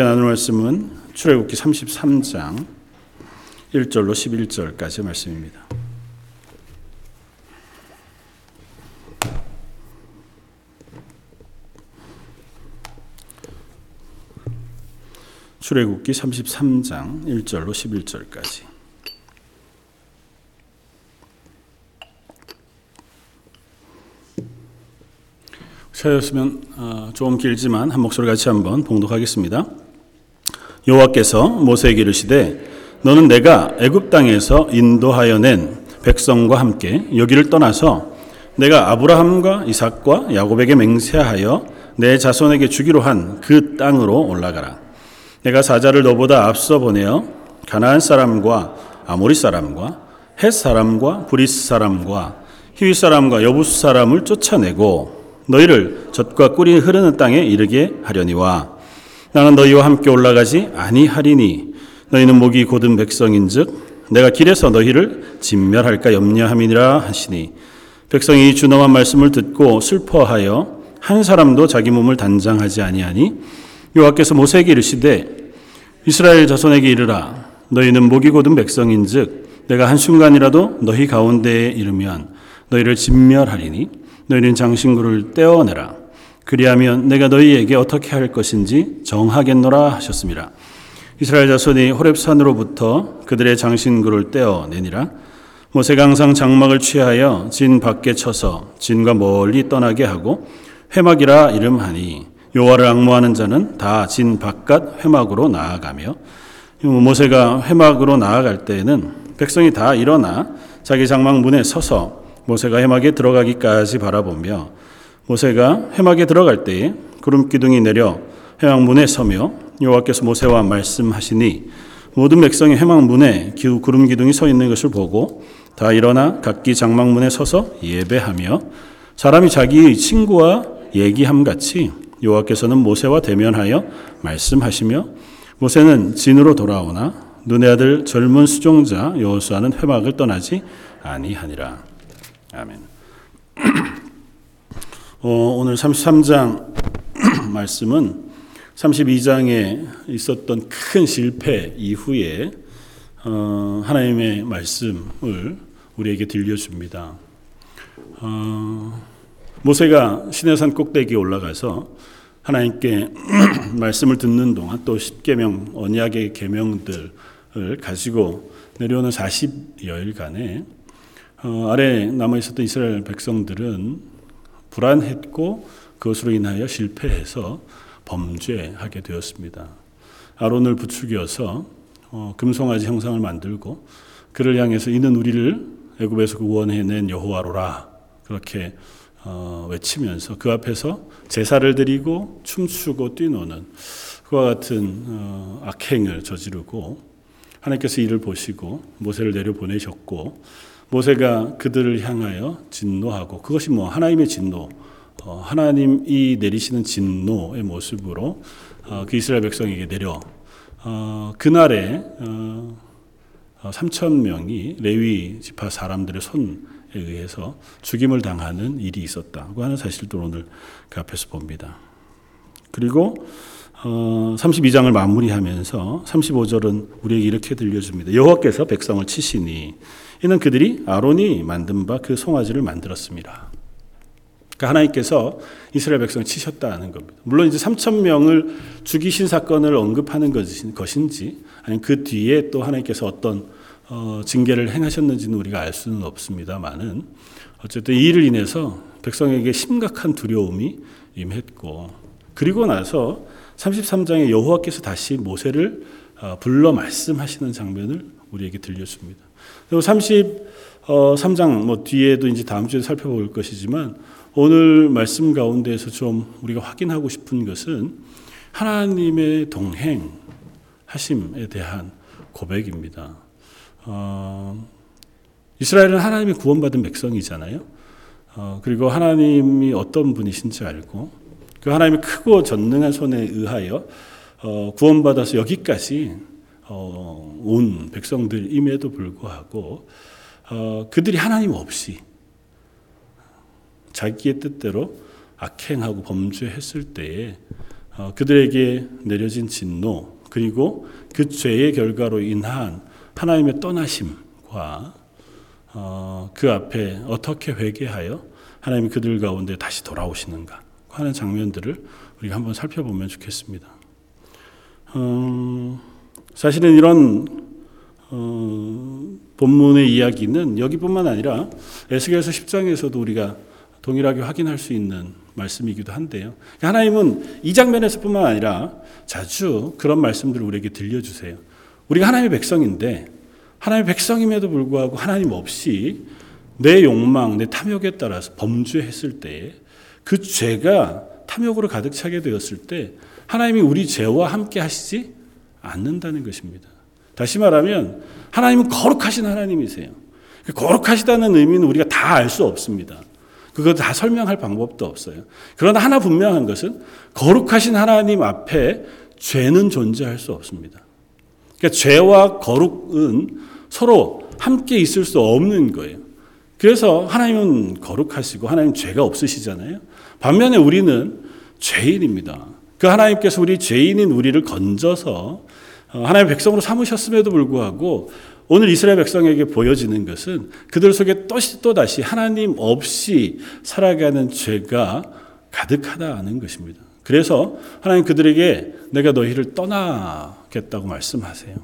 함께 나눌 말씀은 출애굽기 33장 1절로 11절까지 말씀입니다. 출애굽기 33장 1절로 11절까지 찾았으면 어, 좀 길지만 한 목소리 같이 한번 봉독하겠습니다. 여호와께서 모세에게 이르시되 너는 내가 애굽 땅에서 인도하여 낸 백성과 함께 여기를 떠나서 내가 아브라함과 이삭과 야곱에게 맹세하여 네 자손에게 주기로 한 그 땅으로 올라가라. 내가 사자를 너보다 앞서 보내어 가나안 사람과 아모리 사람과 헷 사람과 브리스 사람과 히위 사람과 여부스 사람을 쫓아내고 너희를 젖과 꿀이 흐르는 땅에 이르게 하려니와 나는 너희와 함께 올라가지 아니하리니 너희는 목이 곧은 백성인즉 내가 길에서 너희를 진멸할까 염려함이니라 하시니 백성이 주너만 말씀을 듣고 슬퍼하여 한 사람도 자기 몸을 단장하지 아니하니 여호와께서 모세에게 이르시되 이스라엘 자손에게 이르라 너희는 목이 곧은 백성인즉 내가 한 순간이라도 너희 가운데에 이르면 너희를 진멸하리니 너희는 장신구를 떼어내라. 그리하면 내가 너희에게 어떻게 할 것인지 정하겠노라 하셨습니다. 이스라엘 자손이 호렙산으로부터 그들의 장신구를 떼어내니라. 모세가 항상 장막을 취하여 진 밖에 쳐서 진과 멀리 떠나게 하고 회막이라 이름하니 요와를 악모하는 자는 다 진 바깥 회막으로 나아가며 모세가 회막으로 나아갈 때에는 백성이 다 일어나 자기 장막 문에 서서 모세가 해막에 들어가기까지 바라보며 모세가 해막에 들어갈 때에 구름 기둥이 내려 해막 문에 서며 여호와께서 모세와 말씀하시니 모든 백성이 해막 문에 구름 기둥이 서 있는 것을 보고 다 일어나 각기 장막 문에 서서 예배하며 사람이 자기의 친구와 얘기함 같이 여호와께서는 모세와 대면하여 말씀하시며 모세는 진으로 돌아오나 눈의 아들 젊은 수종자 여호수아는 회막을 떠나지 아니하니라. 아멘. 어, 오늘 33장 말씀은 32장에 있었던 큰 실패 이후에 어, 하나님의 말씀을 우리에게 들려줍니다. 어, 모세가 시내산 꼭대기에 올라가서 하나님께 말씀을 듣는 동안 또 십계명 언약의 계명들을 가지고 내려오는 40여일간에 어, 아래 남아 있었던 이스라엘 백성들은 불안했고 그것으로 인하여 실패해서 범죄하게 되었습니다. 아론을 부추겨서 어, 금송아지 형상을 만들고 그를 향해서 이는 우리를 애굽에서 구원해낸 여호와로라 그렇게 어, 외치면서 그 앞에서 제사를 드리고 춤추고 뛰노는 그와 같은 어, 악행을 저지르고 하나님께서 이를 보시고 모세를 내려 보내셨고 모세가 그들을 향하여 진노하고 그것이 뭐 하나님의 진노, 어, 하나님이 내리시는 진노의 모습으로 어, 그 이스라엘 백성에게 내려 어, 그날에 3천 명이 레위 지파 사람들의 손에 의해서 죽임을 당하는 일이 있었다고 하는 사실도 오늘 그 앞에서 봅니다. 그리고 32장을 마무리하면서 35절은 우리에게 이렇게 들려줍니다. 여호와께서 백성을 치시니 이는 그들이 아론이 만든 바 그 송아지를 만들었습니다. 그러니까 하나님께서 이스라엘 백성을 치셨다는 겁니다. 물론 이제 3천 명을 죽이신 사건을 언급하는 것인지 아니면 그 뒤에 또 하나님께서 어떤 어, 징계를 행하셨는지는 우리가 알 수는 없습니다만은 어쨌든 이 일을 인해서 백성에게 심각한 두려움이 임했고 그리고 나서 33장에 여호와께서 다시 모세를 어, 불러 말씀하시는 장면을 우리에게 들려줍니다. 그리고 33장 뭐 뒤에도 이제 다음 주에 살펴볼 것이지만 오늘 말씀 가운데에서 좀 우리가 확인하고 싶은 것은 하나님의 동행 하심에 대한 고백입니다. 어, 이스라엘은 하나님의 구원받은 백성이잖아요. 어, 그리고 하나님이 어떤 분이신지 알고 그 하나님의 크고 전능한 손에 의하여 어, 구원받아서 여기까지 어, 온 백성들임에도 불구하고 어, 그들이 하나님 없이 자기의 뜻대로 악행하고 범죄했을 때에 어, 그들에게 내려진 진노 그리고 그 죄의 결과로 인한 하나님의 떠나심과 어, 그 앞에 어떻게 회개하여 하나님이 그들 가운데 다시 돌아오시는가 하는 장면들을 우리가 한번 살펴보면 좋겠습니다. 음, 사실은 이런 어, 본문의 이야기는 여기뿐만 아니라 에스겔서 10장에서도 우리가 동일하게 확인할 수 있는 말씀이기도 한데요. 하나님은 이 장면에서뿐만 아니라 자주 그런 말씀들을 우리에게 들려주세요. 우리가 하나님의 백성인데 하나님의 백성임에도 불구하고 하나님 없이 내 욕망, 내 탐욕에 따라서 범죄했을 때 그 죄가 탐욕으로 가득 차게 되었을 때 하나님이 우리 죄와 함께 하시지 않는다는 것입니다. 다시 말하면 하나님은 거룩하신 하나님이세요. 그 거룩하시다는 의미는 우리가 다 알 수 없습니다. 그거 다 설명할 방법도 없어요. 그러나 하나 분명한 것은 거룩하신 하나님 앞에 죄는 존재할 수 없습니다. 그러니까 죄와 거룩은 서로 함께 있을 수 없는 거예요. 그래서 하나님은 거룩하시고 하나님 죄가 없으시잖아요. 반면에 우리는 죄인입니다. 그 하나님께서 우리 죄인인 우리를 건져서 어, 하나님의 백성으로 삼으셨음에도 불구하고 오늘 이스라엘 백성에게 보여지는 것은 그들 속에 또 다시 하나님 없이 살아가는 죄가 가득하다는 것입니다. 그래서 하나님 그들에게 내가 너희를 떠나겠다고 말씀하세요.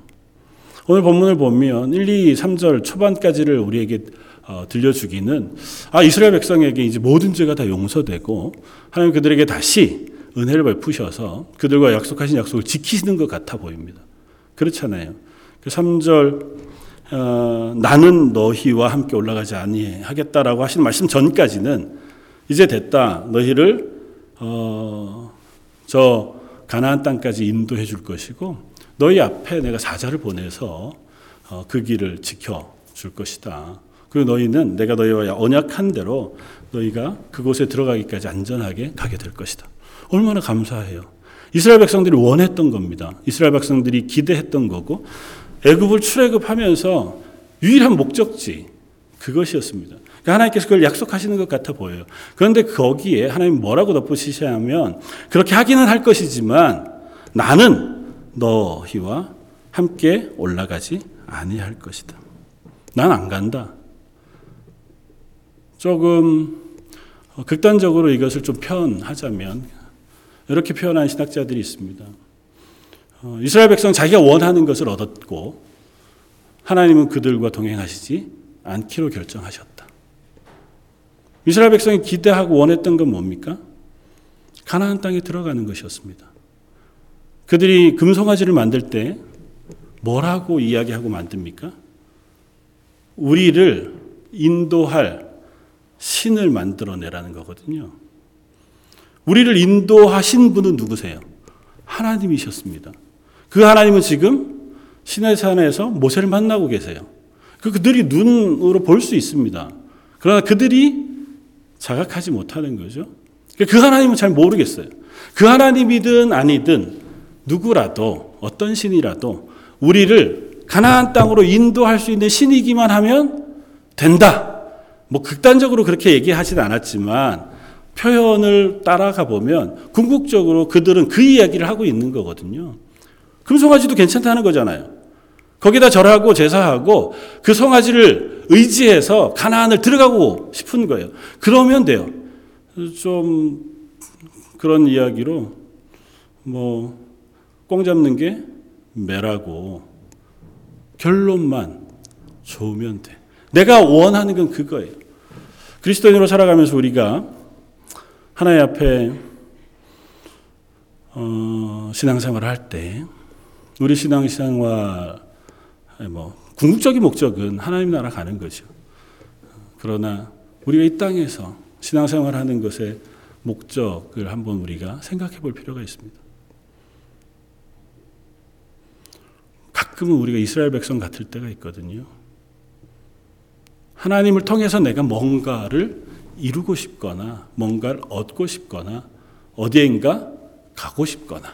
오늘 본문을 보면 1, 2, 3절 초반까지를 우리에게 어, 들려주기는 아 이스라엘 백성에게 이제 모든 죄가 다 용서되고 하나님 그들에게 다시 은혜를 베푸셔서 그들과 약속하신 약속을 지키시는 것 같아 보입니다. 그렇잖아요. 그 3절 어, 나는 너희와 함께 올라가지 아니하겠다라고 하신 말씀 전까지는 이제 됐다. 너희를 어, 저 가나안 땅까지 인도해 줄 것이고 너희 앞에 내가 사자를 보내서 어, 그 길을 지켜 줄 것이다. 그리고 너희는 내가 너희와 언약한 대로 너희가 그곳에 들어가기까지 안전하게 가게 될 것이다. 얼마나 감사해요. 이스라엘 백성들이 원했던 겁니다. 이스라엘 백성들이 기대했던 거고 애굽을 출애굽하면서 유일한 목적지 그것이었습니다. 그러니까 하나님께서 그걸 약속하시는 것 같아 보여요. 그런데 거기에 하나님 뭐라고 덧붙이시냐면 그렇게 하기는 할 것이지만 나는 너희와 함께 올라가지 아니할 것이다. 난 안 간다. 조금 극단적으로 이것을 좀 표현하자면 이렇게 표현한 신학자들이 있습니다. 어, 이스라엘 백성 자기가 원하는 것을 얻었고 하나님은 그들과 동행하시지 않기로 결정하셨다. 이스라엘 백성이 기대하고 원했던 건 뭡니까? 가나안 땅에 들어가는 것이었습니다. 그들이 금송아지를 만들 때 뭐라고 이야기하고 만듭니까? 우리를 인도할 신을 만들어내라는 거거든요. 우리를 인도하신 분은 누구세요? 하나님이셨습니다. 그 하나님은 지금 시내산에서 모세를 만나고 계세요. 그 그들이 눈으로 볼 수 있습니다. 그러나 그들이 자각하지 못하는 거죠. 그 하나님은 잘 모르겠어요. 그 하나님이든 아니든 누구라도 어떤 신이라도 우리를 가나안 땅으로 인도할 수 있는 신이기만 하면 된다. 뭐 극단적으로 그렇게 얘기하진 않았지만 표현을 따라가 보면 궁극적으로 그들은 그 이야기를 하고 있는 거거든요. 금송아지도 괜찮다는 거잖아요. 거기다 절하고 제사하고 그 송아지를 의지해서 가나안을 들어가고 싶은 거예요. 그러면 돼요. 좀 그런 이야기로 뭐 꽁 잡는 게 매라고 결론만 좋으면 돼. 내가 원하는 건 그거예요. 그리스도인으로 살아가면서 우리가 하나님 앞에 어, 신앙생활을 할 때 우리 신앙생활 뭐 궁극적인 목적은 하나님 나라 가는 거죠. 그러나 우리가 이 땅에서 신앙생활하는 것의 목적을 한번 우리가 생각해 볼 필요가 있습니다. 가끔은 우리가 이스라엘 백성 같을 때가 있거든요. 하나님을 통해서 내가 뭔가를 이루고 싶거나 뭔가를 얻고 싶거나 어디엔가 가고 싶거나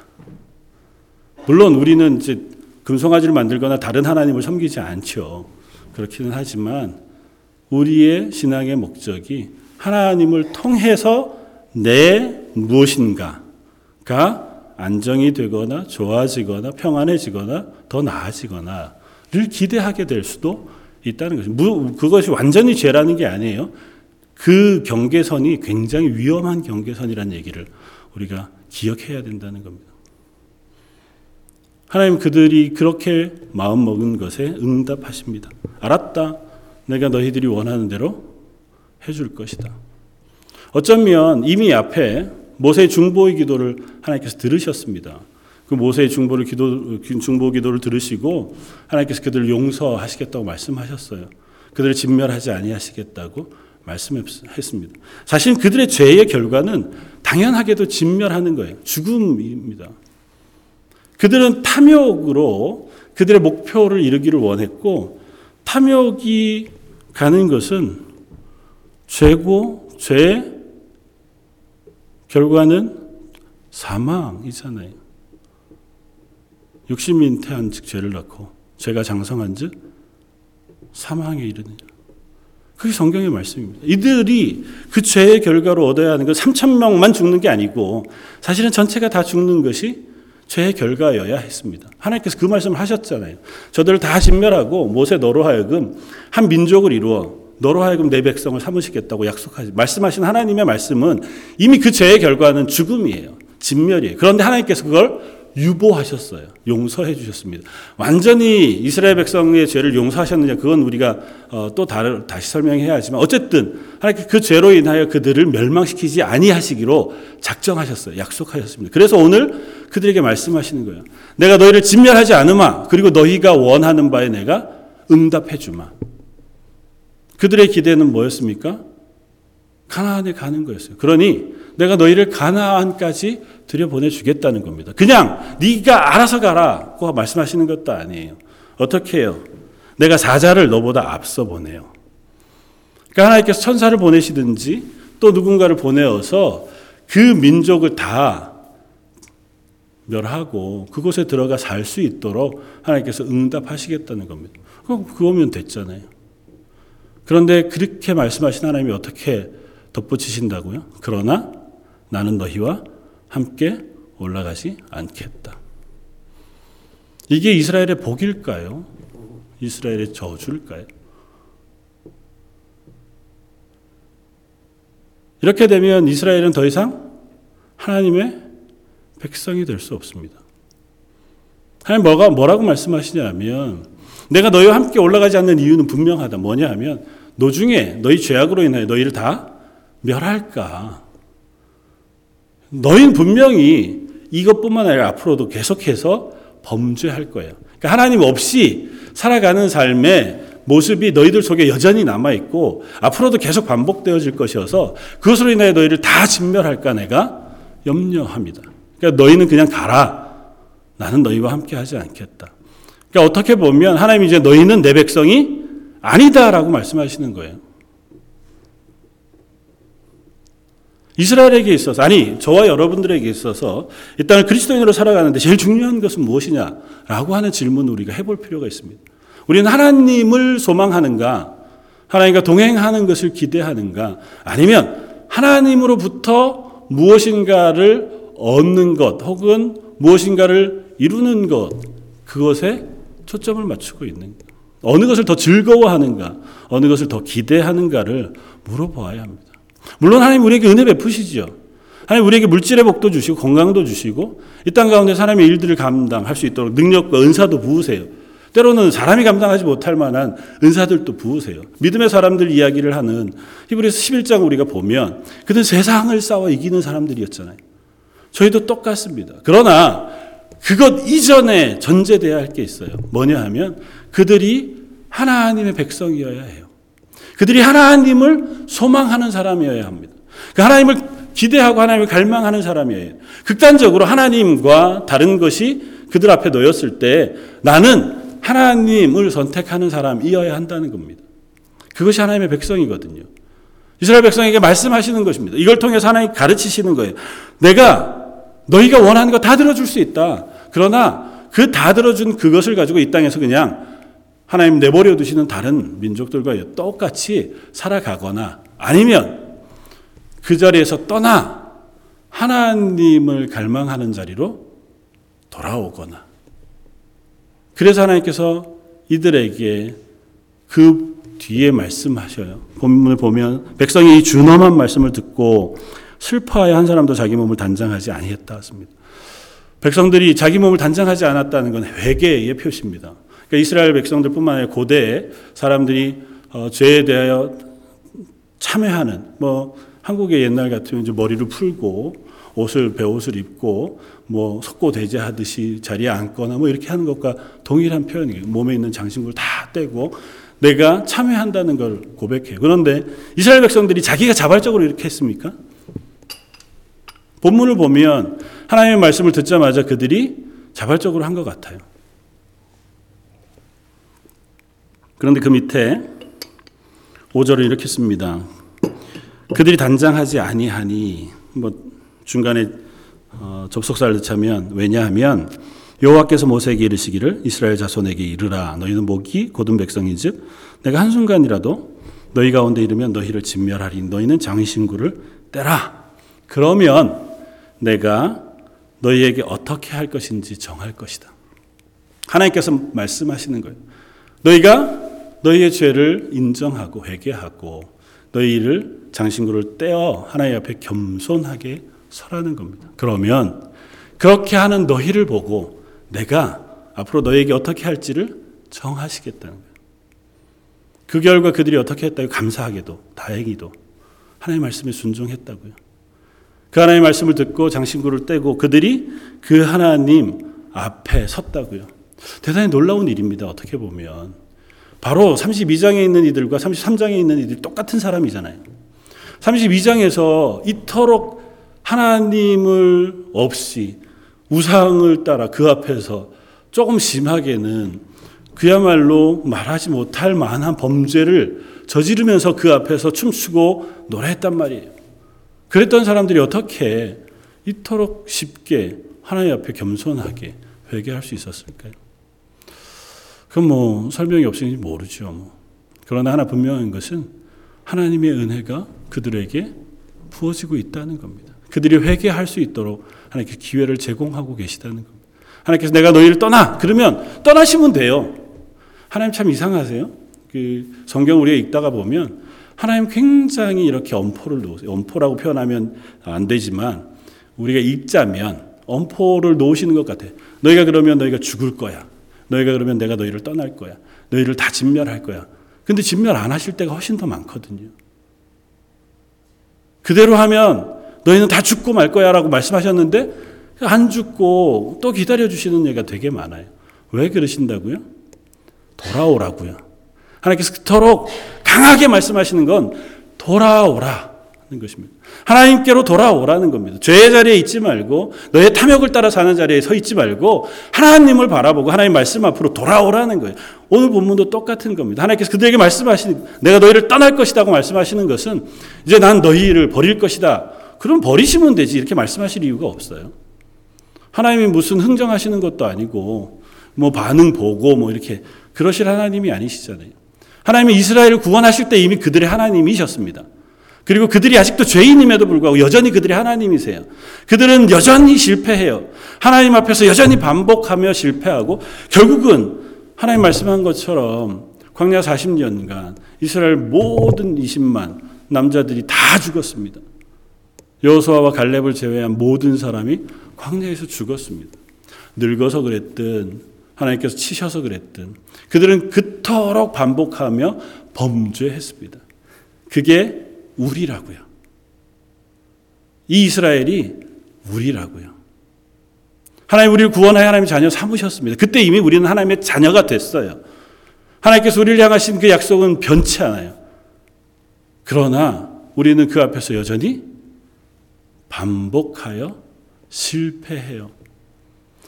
물론 우리는 이제 금송아지를 만들거나 다른 하나님을 섬기지 않죠. 그렇기는 하지만 우리의 신앙의 목적이 하나님을 통해서 내 무엇인가가 안정이 되거나 좋아지거나 평안해지거나 더 나아지거나를 기대하게 될 수도 있다는 것이 그것이 완전히 죄라는 게 아니에요. 그 경계선이 굉장히 위험한 경계선이라는 얘기를 우리가 기억해야 된다는 겁니다. 하나님 그들이 그렇게 마음 먹은 것에 응답하십니다. 알았다. 내가 너희들이 원하는 대로 해줄 것이다. 어쩌면 이미 앞에 모세의 중보의 기도를 하나님께서 들으셨습니다. 그 모세의 중보를 기도 중보 기도를 들으시고 하나님께서 그들을 용서하시겠다고 말씀하셨어요. 그들을 진멸하지 아니하시겠다고 말씀했습니다. 사실 그들의 죄의 결과는 당연하게도 진멸하는 거예요. 죽음입니다. 그들은 탐욕으로 그들의 목표를 이루기를 원했고 탐욕이 가는 것은 죄고 죄의 결과는 사망이잖아요. 육신이 잉태한 즉 죄를 낳고 죄가 장성한 즉 사망에 이르느냐. 그게 성경의 말씀입니다. 이들이 그 죄의 결과로 얻어야 하는 건 3천 명만 죽는 게 아니고 사실은 전체가 다 죽는 것이 죄의 결과여야 했습니다. 하나님께서 그 말씀을 하셨잖아요. 저들을 다 진멸하고 모세 너로 하여금 한 민족을 이루어 너로 하여금 내 백성을 삼으시겠다고 약속하지 말씀하신 하나님의 말씀은 이미 그 죄의 결과는 죽음이에요. 진멸이에요. 그런데 하나님께서 그걸 유보하셨어요. 용서해 주셨습니다. 완전히 이스라엘 백성의 죄를 용서하셨느냐 그건 우리가 어, 또 다시 설명해야 하지만 어쨌든 하나님께 그 죄로 인하여 그들을 멸망시키지 아니하시기로 작정하셨어요. 약속하셨습니다. 그래서 오늘 그들에게 말씀하시는 거예요. 내가 너희를 진멸하지 않으마 그리고 너희가 원하는 바에 내가 응답해 주마. 그들의 기대는 뭐였습니까? 가나안에 가는 거였어요. 그러니 내가 너희를 가나안까지 들여 보내 주겠다는 겁니다. 그냥 네가 알아서 가라고 말씀하시는 것도 아니에요. 어떻게 해요? 내가 사자를 너보다 앞서 보내요. 그러니까 하나님께서 천사를 보내시든지 또 누군가를 보내어서 그 민족을 다 멸하고 그곳에 들어가 살 수 있도록 하나님께서 응답하시겠다는 겁니다. 그거면 됐잖아요. 그런데 그렇게 말씀하신 하나님이 어떻게 덧붙이신다고요? 그러나 나는 너희와 함께 올라가지 않겠다. 이게 이스라엘의 복일까요? 이스라엘의 저주일까요? 이렇게 되면 이스라엘은 더 이상 하나님의 백성이 될 수 없습니다. 하나님 뭐가 뭐라고 말씀하시냐면 내가 너희와 함께 올라가지 않는 이유는 분명하다. 뭐냐 하면 노중에 너희 죄악으로 인하여 너희를 다 멸할까? 너희는 분명히 이것뿐만 아니라 앞으로도 계속해서 범죄할 거예요. 그러니까 하나님 없이 살아가는 삶의 모습이 너희들 속에 여전히 남아있고 앞으로도 계속 반복되어질 것이어서 그것으로 인하여 너희를 다 진멸할까 내가 염려합니다. 그러니까 너희는 그냥 가라. 나는 너희와 함께 하지 않겠다. 그러니까 어떻게 보면 하나님이 이제 너희는 내 백성이 아니다라고 말씀하시는 거예요. 이스라엘에게 있어서 아니 저와 여러분들에게 있어서 이 땅을 그리스도인으로 살아가는데 제일 중요한 것은 무엇이냐라고 하는 질문을 우리가 해볼 필요가 있습니다. 우리는 하나님을 소망하는가, 하나님과 동행하는 것을 기대하는가, 아니면 하나님으로부터 무엇인가를 얻는 것, 혹은 무엇인가를 이루는 것, 그것에 초점을 맞추고 있는 것. 어느 것을 더 즐거워하는가, 어느 것을 더 기대하는가를 물어보아야 합니다. 물론 하나님 우리에게 은혜 베푸시죠. 하나님 우리에게 물질의 복도 주시고 건강도 주시고 이 땅 가운데 사람의 일들을 감당할 수 있도록 능력과 은사도 부으세요. 때로는 사람이 감당하지 못할 만한 은사들도 부으세요. 믿음의 사람들 이야기를 하는 히브리서 11장 우리가 보면 그들 세상을 싸워 이기는 사람들이었잖아요. 저희도 똑같습니다. 그러나 그것 이전에 전제돼야 할 게 있어요. 뭐냐 하면 그들이 하나님의 백성이어야 해요. 그들이 하나님을 소망하는 사람이어야 합니다. 그 하나님을 기대하고 하나님을 갈망하는 사람이에요. 극단적으로 하나님과 다른 것이 그들 앞에 놓였을 때 나는 하나님을 선택하는 사람이어야 한다는 겁니다. 그것이 하나님의 백성이거든요. 이스라엘 백성에게 말씀하시는 것입니다. 이걸 통해서 하나님 가르치시는 거예요. 내가 너희가 원하는 거 다 들어줄 수 있다. 그러나 그 다 들어준 그것을 가지고 이 땅에서 그냥 하나님 내버려 두시는 다른 민족들과 똑같이 살아가거나 아니면 그 자리에서 떠나 하나님을 갈망하는 자리로 돌아오거나 그래서 하나님께서 이들에게 그 뒤에 말씀하셔요. 본문을 보면 백성이 이 준엄한 말씀을 듣고 슬퍼하여 한 사람도 자기 몸을 단장하지 아니했다 했습니다. 백성들이 자기 몸을 단장하지 않았다는 건 회개의 표시입니다. 그러니까 이스라엘 백성들뿐만 아니라 고대에 사람들이 어, 죄에 대하여 참회하는 뭐 한국의 옛날 같으면 이제 머리를 풀고 옷을 배옷을 입고 뭐 석고대제 하듯이 자리에 앉거나 뭐 이렇게 하는 것과 동일한 표현이에요. 몸에 있는 장신구를 다 떼고 내가 참회한다는 걸 고백해요. 그런데 이스라엘 백성들이 자기가 자발적으로 이렇게 했습니까? 본문을 보면 하나님의 말씀을 듣자마자 그들이 자발적으로 한 것 같아요. 그런데 그 밑에 5절을 이렇게 씁니다. 그들이 단장하지 아니하니 뭐 중간에 어, 접속사를 넣자면 왜냐하면 여호와께서 모세에게 이르시기를 이스라엘 자손에게 이르라 너희는 목이 고든 백성인즉 내가 한 순간이라도 너희 가운데 이르면 너희를 진멸하리 너희는 장신구를 떼라 그러면 내가 너희에게 어떻게 할 것인지 정할 것이다. 하나님께서 말씀하시는 거예요. 너희가 너희의 죄를 인정하고 회개하고 너희를 장신구를 떼어 하나님 앞에 겸손하게 서라는 겁니다. 그러면 그렇게 하는 너희를 보고 내가 앞으로 너희에게 어떻게 할지를 정하시겠다는 거예요. 그 결과 그들이 어떻게 했다고 감사하게도 다행히도 하나님의 말씀에 순종했다고요. 그 하나님의 말씀을 듣고 장신구를 떼고 그들이 그 하나님 앞에 섰다고요. 대단히 놀라운 일입니다. 어떻게 보면. 바로 32장에 있는 이들과 33장에 있는 이들이 똑같은 사람이잖아요. 32장에서 이토록 하나님을 없이 우상을 따라 그 앞에서 조금 심하게는 그야말로 말하지 못할 만한 범죄를 저지르면서 그 앞에서 춤추고 노래했단 말이에요. 그랬던 사람들이 어떻게 이토록 쉽게 하나님 앞에 겸손하게 회개할 수 있었을까요? 그건 뭐 설명이 없으니 모르죠. 뭐. 그러나 하나 분명한 것은 하나님의 은혜가 그들에게 부어지고 있다는 겁니다. 그들이 회개할 수 있도록 하나님께 기회를 제공하고 계시다는 겁니다. 하나님께서 내가 너희를 떠나 그러면 떠나시면 돼요. 하나님 참 이상하세요. 그 성경 우리가 읽다가 보면 하나님 굉장히 이렇게 엄포를 놓으세요. 엄포라고 표현하면 안 되지만 우리가 읽자면 엄포를 놓으시는 것 같아요. 너희가 그러면 너희가 죽을 거야. 너희가 그러면 내가 너희를 떠날 거야. 너희를 다 진멸할 거야. 근데 진멸 안 하실 때가 훨씬 더 많거든요. 그대로 하면 너희는 다 죽고 말 거야 라고 말씀하셨는데 안 죽고 또 기다려 주시는 얘기가 되게 많아요. 왜 그러신다고요? 돌아오라고요. 하나님께서 그토록 강하게 말씀하시는 건 돌아오라는 것입니다. 하나님께로 돌아오라는 겁니다. 죄의 자리에 있지 말고 너의 탐욕을 따라 사는 자리에 서 있지 말고 하나님을 바라보고 하나님 말씀 앞으로 돌아오라는 거예요. 오늘 본문도 똑같은 겁니다. 하나님께서 그들에게 말씀하시는 내가 너희를 떠날 것이라고 말씀하시는 것은 이제 난 너희를 버릴 것이다. 그럼 버리시면 되지 이렇게 말씀하실 이유가 없어요. 하나님이 무슨 흥정하시는 것도 아니고 뭐 반응 보고 뭐 이렇게 그러실 하나님이 아니시잖아요. 하나님이 이스라엘을 구원하실 때 이미 그들의 하나님이셨습니다. 그리고 그들이 아직도 죄인임에도 불구하고 여전히 그들이 하나님이세요. 그들은 여전히 실패해요. 하나님 앞에서 여전히 반복하며 실패하고 결국은 하나님 말씀한 것처럼 광야 40년간 이스라엘 모든 20만 남자들이 다 죽었습니다. 여호수아와 갈렙을 제외한 모든 사람이 광야에서 죽었습니다. 늙어서 그랬든 하나님께서 치셔서 그랬든 그들은 그토록 반복하며 범죄했습니다. 그게 우리라고요. 이 이스라엘이 우리라고요. 하나님 우리를 구원하여 하나님의 자녀 삼으셨습니다. 그때 이미 우리는 하나님의 자녀가 됐어요. 하나님께서 우리를 향하신 그 약속은 변치 않아요. 그러나 우리는 그 앞에서 여전히 반복하여 실패해요.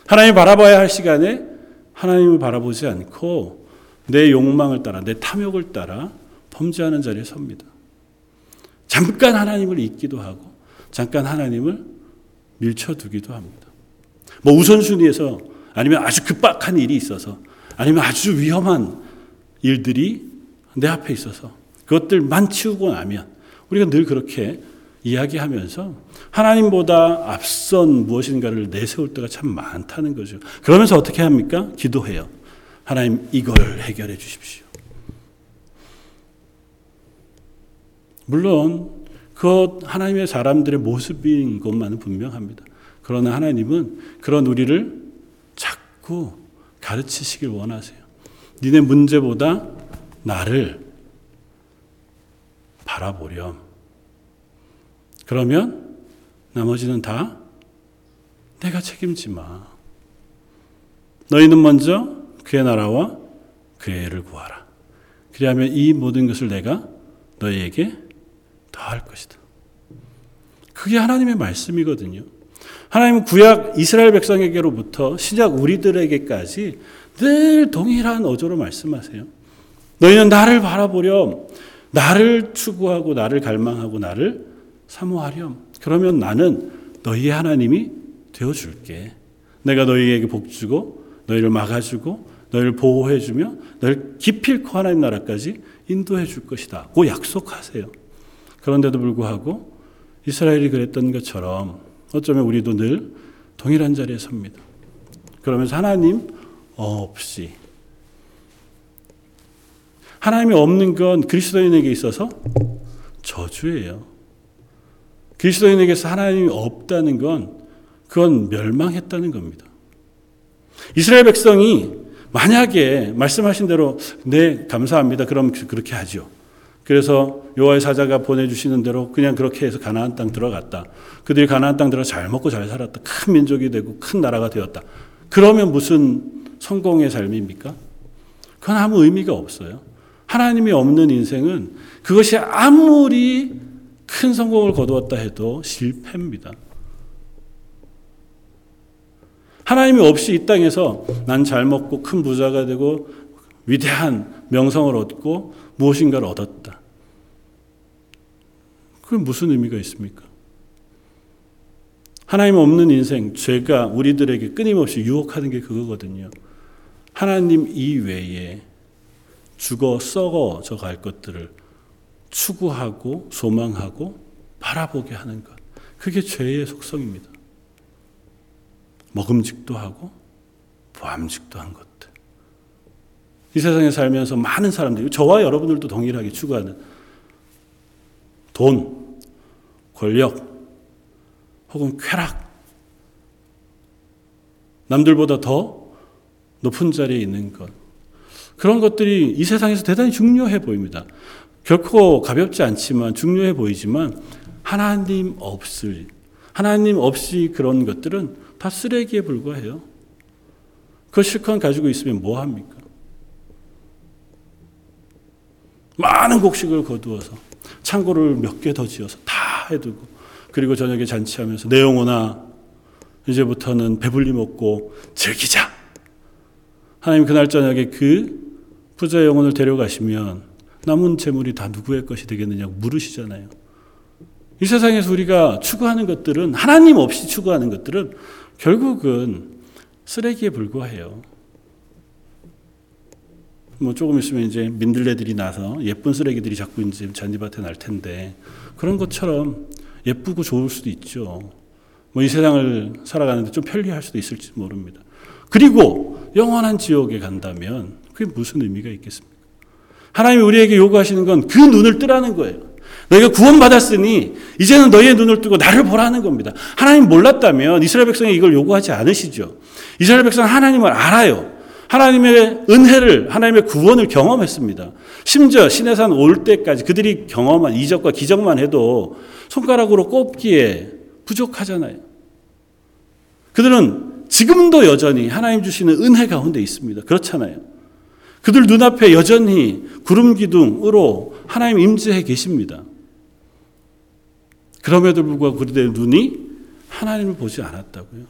하나님 바라봐야 할 시간에 하나님을 바라보지 않고 내 욕망을 따라 내 탐욕을 따라 범죄하는 자리에 섭니다. 잠깐 하나님을 잊기도 하고 잠깐 하나님을 밀쳐두기도 합니다. 뭐 우선순위에서 아니면 아주 급박한 일이 있어서 아니면 아주 위험한 일들이 내 앞에 있어서 그것들만 치우고 나면 우리가 늘 그렇게 이야기하면서 하나님보다 앞선 무엇인가를 내세울 때가 참 많다는 거죠. 그러면서 어떻게 합니까? 기도해요. 하나님 이걸 해결해 주십시오. 물론 그 하나님의 사람들의 모습인 것만은 분명합니다. 그러나 하나님은 그런 우리를 자꾸 가르치시길 원하세요. 니네 문제보다 나를 바라보렴. 그러면 나머지는 다 내가 책임지 마. 너희는 먼저 그의 나라와 그의 애를 구하라. 그리하면 이 모든 것을 내가 너희에게 더할 것이다. 그게 하나님의 말씀이거든요. 하나님은 구약 이스라엘 백성에게로부터 신약 우리들에게까지 늘 동일한 어조로 말씀하세요. 너희는 나를 바라보렴. 나를 추구하고 나를 갈망하고 나를 사모하렴. 그러면 나는 너희의 하나님이 되어 줄게. 내가 너희에게 복 주고 너희를 막아 주고 너희를 보호해 주며 너희를 기필코 하나님 나라까지 인도해 줄 것이다. 고 약속하세요. 그런데도 불구하고 이스라엘이 그랬던 것처럼 어쩌면 우리도 늘 동일한 자리에 섭니다. 그러면서 하나님 없이 하나님이 없는 건 그리스도인에게 있어서 저주예요. 그리스도인에게서 하나님이 없다는 건 그건 멸망했다는 겁니다. 이스라엘 백성이 만약에 말씀하신 대로 네 감사합니다. 그럼 그렇게 하죠. 그래서 요하의 사자가 보내주시는 대로 그냥 그렇게 해서 가나안 땅 들어갔다. 그들이 가나안 땅 들어 잘 먹고 잘 살았다. 큰 민족이 되고 큰 나라가 되었다. 그러면 무슨 성공의 삶입니까? 그건 아무 의미가 없어요. 하나님이 없는 인생은 그것이 아무리 큰 성공을 거두었다 해도 실패입니다. 하나님이 없이 이 땅에서 난 잘 먹고 큰 부자가 되고 위대한 명성을 얻고 무엇인가를 얻었다. 그게 무슨 의미가 있습니까? 하나님 없는 인생, 죄가 우리들에게 끊임없이 유혹하는 게 그거거든요. 하나님 이외에 죽어 썩어져 갈 것들을 추구하고 소망하고 바라보게 하는 것. 그게 죄의 속성입니다. 먹음직도 하고 보암직도 한 것들. 이 세상에 살면서 많은 사람들이 저와 여러분들도 동일하게 추구하는 돈, 권력, 혹은 쾌락, 남들보다 더 높은 자리에 있는 것. 그런 것들이 이 세상에서 대단히 중요해 보입니다. 결코 가볍지 않지만 중요해 보이지만 하나님 없을 하나님 없이 그런 것들은 다 쓰레기에 불과해요. 그 실컷 가지고 있으면 뭐 합니까? 많은 곡식을 거두어서 창고를 몇 개 더 지어서 다 해두고 그리고 저녁에 잔치하면서 내 영혼아 이제부터는 배불리 먹고 즐기자. 하나님 그날 저녁에 그 부자의 영혼을 데려가시면 남은 재물이 다 누구의 것이 되겠느냐고 물으시잖아요. 이 세상에서 우리가 추구하는 것들은 하나님 없이 추구하는 것들은 결국은 쓰레기에 불과해요. 뭐 조금 있으면 이제 민들레들이 나서 예쁜 쓰레기들이 자꾸 이제 잔디밭에 날 텐데 그런 것처럼 예쁘고 좋을 수도 있죠. 뭐 이 세상을 살아가는데 좀 편리할 수도 있을지 모릅니다. 그리고 영원한 지옥에 간다면 그게 무슨 의미가 있겠습니까? 하나님이 우리에게 요구하시는 건 그 눈을 뜨라는 거예요. 너희가 구원받았으니 이제는 너희의 눈을 뜨고 나를 보라는 겁니다. 하나님 몰랐다면 이스라엘 백성이 이걸 요구하지 않으시죠. 이스라엘 백성은 하나님을 알아요. 하나님의 은혜를, 하나님의 구원을 경험했습니다. 심지어 시내산 올 때까지 그들이 경험한 이적과 기적만 해도 손가락으로 꼽기에 부족하잖아요. 그들은 지금도 여전히 하나님 주시는 은혜 가운데 있습니다. 그렇잖아요. 그들 눈앞에 여전히 구름 기둥으로 하나님 임재해 계십니다. 그럼에도 불구하고 그들의 눈이 하나님을 보지 않았다고요.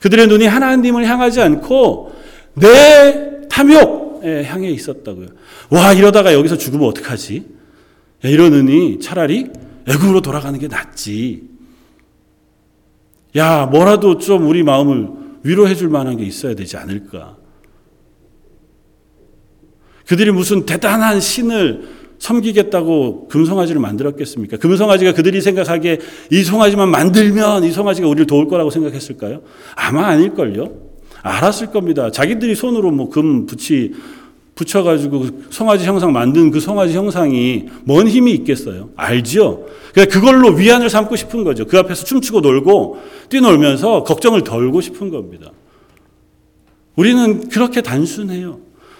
그들의 눈이 하나님을 향하지 않고 내 탐욕에 향해 있었다고요. 와 이러다가 여기서 죽으면 어떡하지? 이러느니 차라리 애굽으로 돌아가는 게 낫지. 야 뭐라도 좀 우리 마음을 위로해 줄 만한 게 있어야 되지 않을까? 그들이 무슨 대단한 신을 섬기겠다고 금송아지를 만들었겠습니까? 금송아지가 그들이 생각하기에 이 송아지만 만들면 이 송아지가 우리를 도울 거라고 생각했을까요? 아마 아닐걸요. 알았을 겁니다. 자기들이 손으로 뭐 금 붙이 붙여가지고 송아지 형상 만든 그 송아지 형상이 뭔 힘이 있겠어요? 알죠? 그러니까 그걸로 위안을 삼고 싶은 거죠. 그 앞에서 춤추고 놀고 뛰놀면서 걱정을 덜고 싶은 겁니다. 우리는 그렇게 단순해요.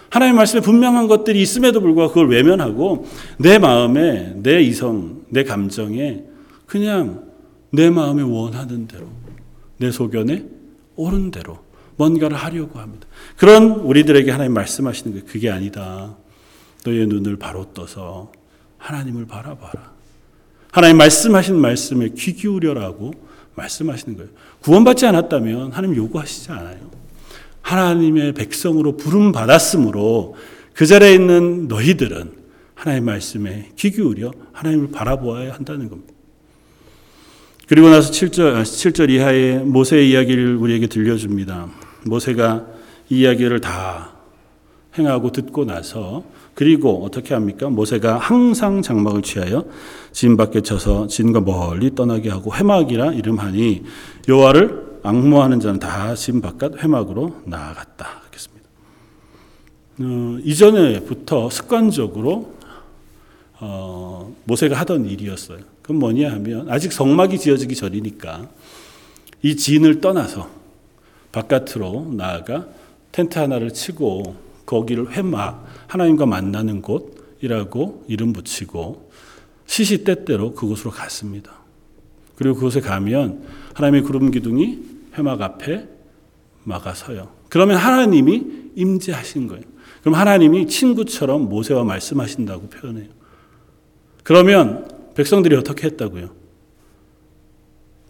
하나님 말씀에 분명한 것들이 있음에도 불구하고 그걸 외면하고 내 마음에, 내 이성, 내 감정에 그냥 내 마음에 원하는 대로, 내 소견에 옳은 대로 뭔가를 하려고 합니다. 그런 우리들에게 하나님 말씀하시는 게 그게 아니다. 너의 눈을 바로 떠서 하나님을 바라봐라. 하나님 말씀하신 말씀에 귀 기울여라고 말씀하시는 거예요. 구원받지 않았다면 하나님 요구하시지 않아요. 하나님의 백성으로 부름 받았으므로 그 자리에 있는 너희들은 하나님 말씀에 귀 기울여 하나님을 바라보아야 한다는 겁니다. 그리고 나서 7절, 7절 이하의 모세의 이야기를 우리에게 들려줍니다. 모세가 이 이야기를 다 행하고 듣고 나서 그리고 어떻게 합니까? 모세가 항상 장막을 취하여 진 밖에 쳐서 진과 멀리 떠나게 하고 회막이라 이름하니 여호와를 악모하는 자는 다 진 바깥 회막으로 나아갔다. 그렇습니다. 어, 이전에부터 습관적으로 어, 모세가 하던 일이었어요. 그건 뭐냐 하면 아직 성막이 지어지기 전이니까 이 진을 떠나서 바깥으로 나아가 텐트 하나를 치고 거기를 회막 하나님과 만나는 곳이라고 이름 붙이고 시시때때로 그곳으로 갔습니다. 그리고 그곳에 가면 하나님의 구름 기둥이 회막 앞에 막아서요. 그러면 하나님이 임재하신 거예요. 그럼 하나님이 친구처럼 모세와 말씀하신다고 표현해요. 그러면 백성들이 어떻게 했다고요?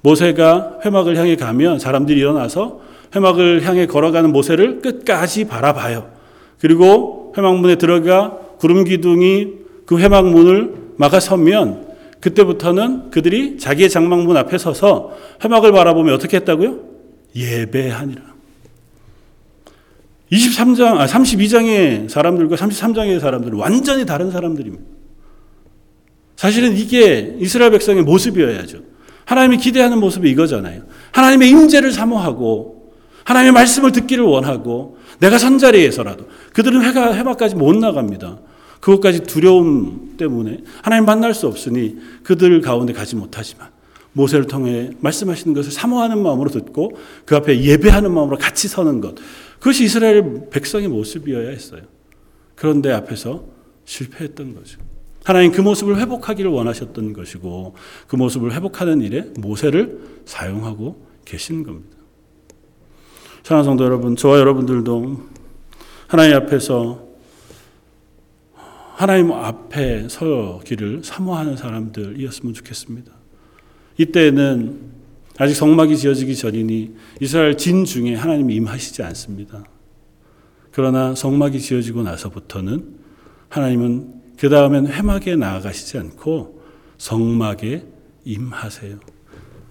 모세가 회막을 향해 가면 사람들이 일어나서 회막을 향해 걸어가는 모세를 끝까지 바라봐요. 그리고 회막문에 들어가 구름 기둥이 그 회막문을 막아서면 그때부터는 그들이 자기의 장막문 앞에 서서 회막을 바라보며 어떻게 했다고요? 예배하니라. 23장, 아, 32장의 사람들과 33장의 사람들은 완전히 다른 사람들입니다. 사실은 이게 이스라엘 백성의 모습이어야죠. 하나님이 기대하는 모습이 이거잖아요. 하나님의 임재를 사모하고 하나님의 말씀을 듣기를 원하고 내가 선 자리에서라도 그들은 회가 회막까지 못 나갑니다. 그것까지 두려움 때문에 하나님 만날 수 없으니 그들 가운데 가지 못하지만 모세를 통해 말씀하시는 것을 사모하는 마음으로 듣고 그 앞에 예배하는 마음으로 같이 서는 것. 그것이 이스라엘 백성의 모습이어야 했어요. 그런데 앞에서 실패했던 거죠. 하나님 그 모습을 회복하기를 원하셨던 것이고 그 모습을 회복하는 일에 모세를 사용하고 계신 겁니다. 사랑하는 성도 여러분, 저와 여러분들도 하나님 앞에서 하나님 앞에 서기를 사모하는 사람들이었으면 좋겠습니다. 이때는 아직 성막이 지어지기 전이니 이스라엘 진 중에 하나님이 임하시지 않습니다. 그러나 성막이 지어지고 나서부터는 하나님은 그 다음엔 회막에 나아가시지 않고 성막에 임하세요.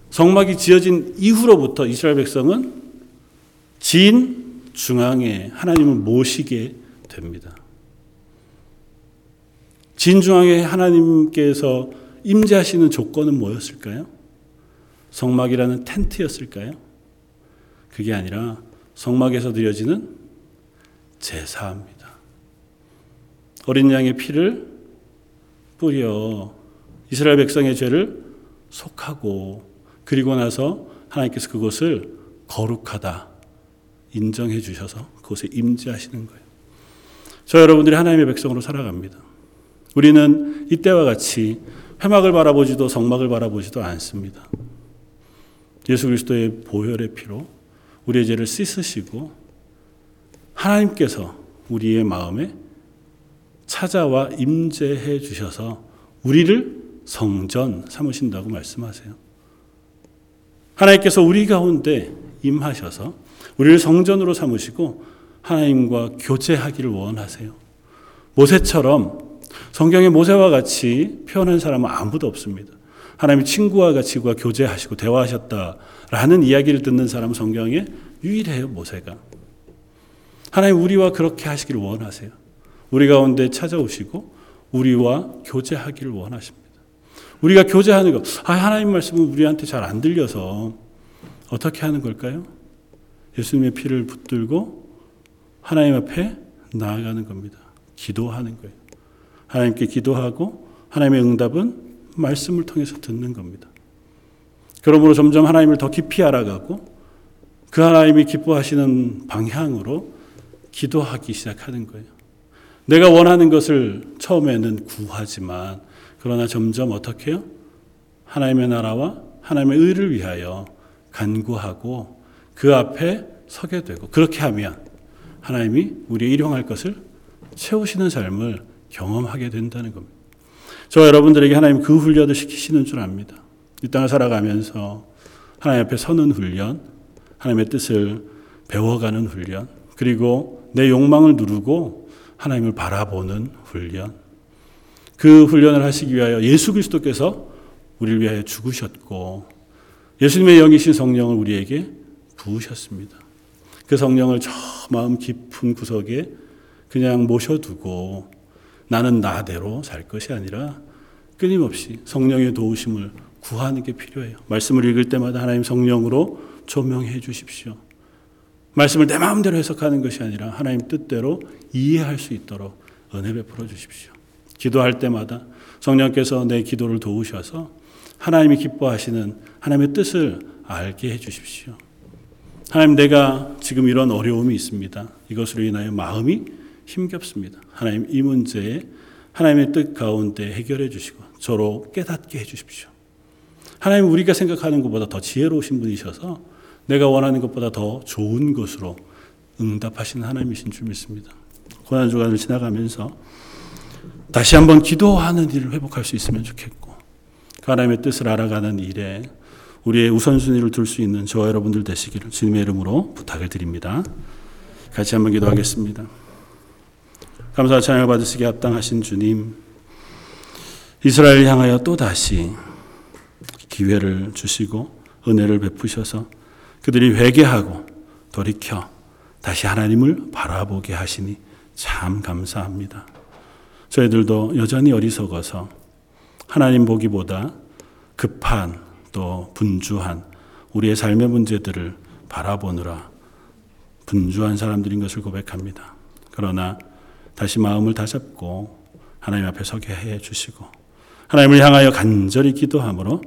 성막이 지어진 이후로부터 이스라엘 백성은 진 중앙에 하나님을 모시게 됩니다. 진 중앙에 하나님께서 임재하시는 조건은 뭐였을까요? 성막이라는 텐트였을까요? 그게 아니라 성막에서 드려지는 제사입니다. 어린 양의 피를 뿌려 이스라엘 백성의 죄를 속하고 그리고 나서 하나님께서 그것을 거룩하다 인정해 주셔서 그곳에 임재하시는 거예요. 저 여러분들이 하나님의 백성으로 살아갑니다. 우리는 이때와 같이 회막을 바라보지도 성막을 바라보지도 않습니다. 예수 그리스도의 보혈의 피로 우리의 죄를 씻으시고 하나님께서 우리의 마음에 찾아와 임재해 주셔서 우리를 성전 삼으신다고 말씀하세요. 하나님께서 우리 가운데 임하셔서 우리를 성전으로 삼으시고 하나님과 교제하기를 원하세요. 모세처럼 성경의 모세와 같이 표현한 사람은 아무도 없습니다. 하나님이 친구와 같이 그와 교제하시고 대화하셨다라는 이야기를 듣는 사람은 성경에 유일해요, 모세가. 하나님 우리와 그렇게 하시기를 원하세요. 우리 가운데 찾아오시고 우리와 교제하기를 원하십니다. 우리가 교제하는 것, 아, 하나님 말씀은 우리한테 잘 안 들려서 어떻게 하는 걸까요? 예수님의 피를 붙들고 하나님 앞에 나아가는 겁니다. 기도하는 거예요. 하나님께 기도하고 하나님의 응답은 말씀을 통해서 듣는 겁니다. 그러므로 점점 하나님을 더 깊이 알아가고 그 하나님이 기뻐하시는 방향으로 기도하기 시작하는 거예요. 내가 원하는 것을 처음에는 구하지만 그러나 점점 어떻게 해요? 하나님의 나라와 하나님의 의를 위하여 간구하고 그 앞에 서게 되고 그렇게 하면 하나님이 우리의 일용할 것을 채우시는 삶을 경험하게 된다는 겁니다. 저 여러분들에게 하나님 그 훈련을 시키시는 줄 압니다. 이 땅을 살아가면서 하나님 앞에 서는 훈련, 하나님의 뜻을 배워가는 훈련, 그리고 내 욕망을 누르고 하나님을 바라보는 훈련. 그 훈련을 하시기 위하여 예수 그리스도께서 우리를 위하여 죽으셨고 예수님의 영이신 성령을 우리에게 부으셨습니다. 그 성령을 저 마음 깊은 구석에 그냥 모셔두고 나는 나대로 살 것이 아니라 끊임없이 성령의 도우심을 구하는 게 필요해요. 말씀을 읽을 때마다 하나님 성령으로 조명해 주십시오. 말씀을 내 마음대로 해석하는 것이 아니라 하나님 뜻대로 이해할 수 있도록 은혜 베풀어 주십시오. 기도할 때마다 성령께서 내 기도를 도우셔서 하나님이 기뻐하시는 하나님의 뜻을 알게 해 주십시오. 하나님 내가 지금 이런 어려움이 있습니다. 이것으로 인하여 마음이 힘겹습니다. 하나님 이 문제에 하나님의 뜻 가운데 해결해 주시고 저로 깨닫게 해 주십시오. 하나님 우리가 생각하는 것보다 더 지혜로우신 분이셔서 내가 원하는 것보다 더 좋은 것으로 응답하시는 하나님이신 줄 믿습니다. 고난 주간을 지나가면서 다시 한번 기도하는 일을 회복할 수 있으면 좋겠고 그 하나님의 뜻을 알아가는 일에 우리의 우선순위를 둘 수 있는 저와 여러분들 되시기를 주님의 이름으로 부탁을 드립니다. 같이 한번 기도하겠습니다. 감사와 찬양을 받으시기 합당하신 주님, 이스라엘 향하여 또 다시 기회를 주시고 은혜를 베푸셔서 그들이 회개하고 돌이켜 다시 하나님을 바라보게 하시니 참 감사합니다. 저희들도 여전히 어리석어서 하나님 보기보다 급한 또 분주한 우리의 삶의 문제들을 바라보느라 분주한 사람들인 것을 고백합니다. 그러나 다시 마음을 다잡고 하나님 앞에 서게 해 주시고 하나님을 향하여 간절히 기도함으로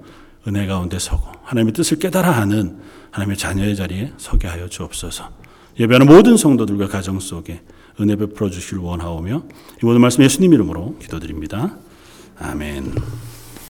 은혜 가운데 서고 하나님의 뜻을 깨달아 하는 하나님의 자녀의 자리에 서게 하여 주옵소서. 예배하는 모든 성도들과 가정 속에 은혜 베풀어 주시길 원하오며 이 모든 말씀 예수님 이름으로 기도드립니다. 아멘.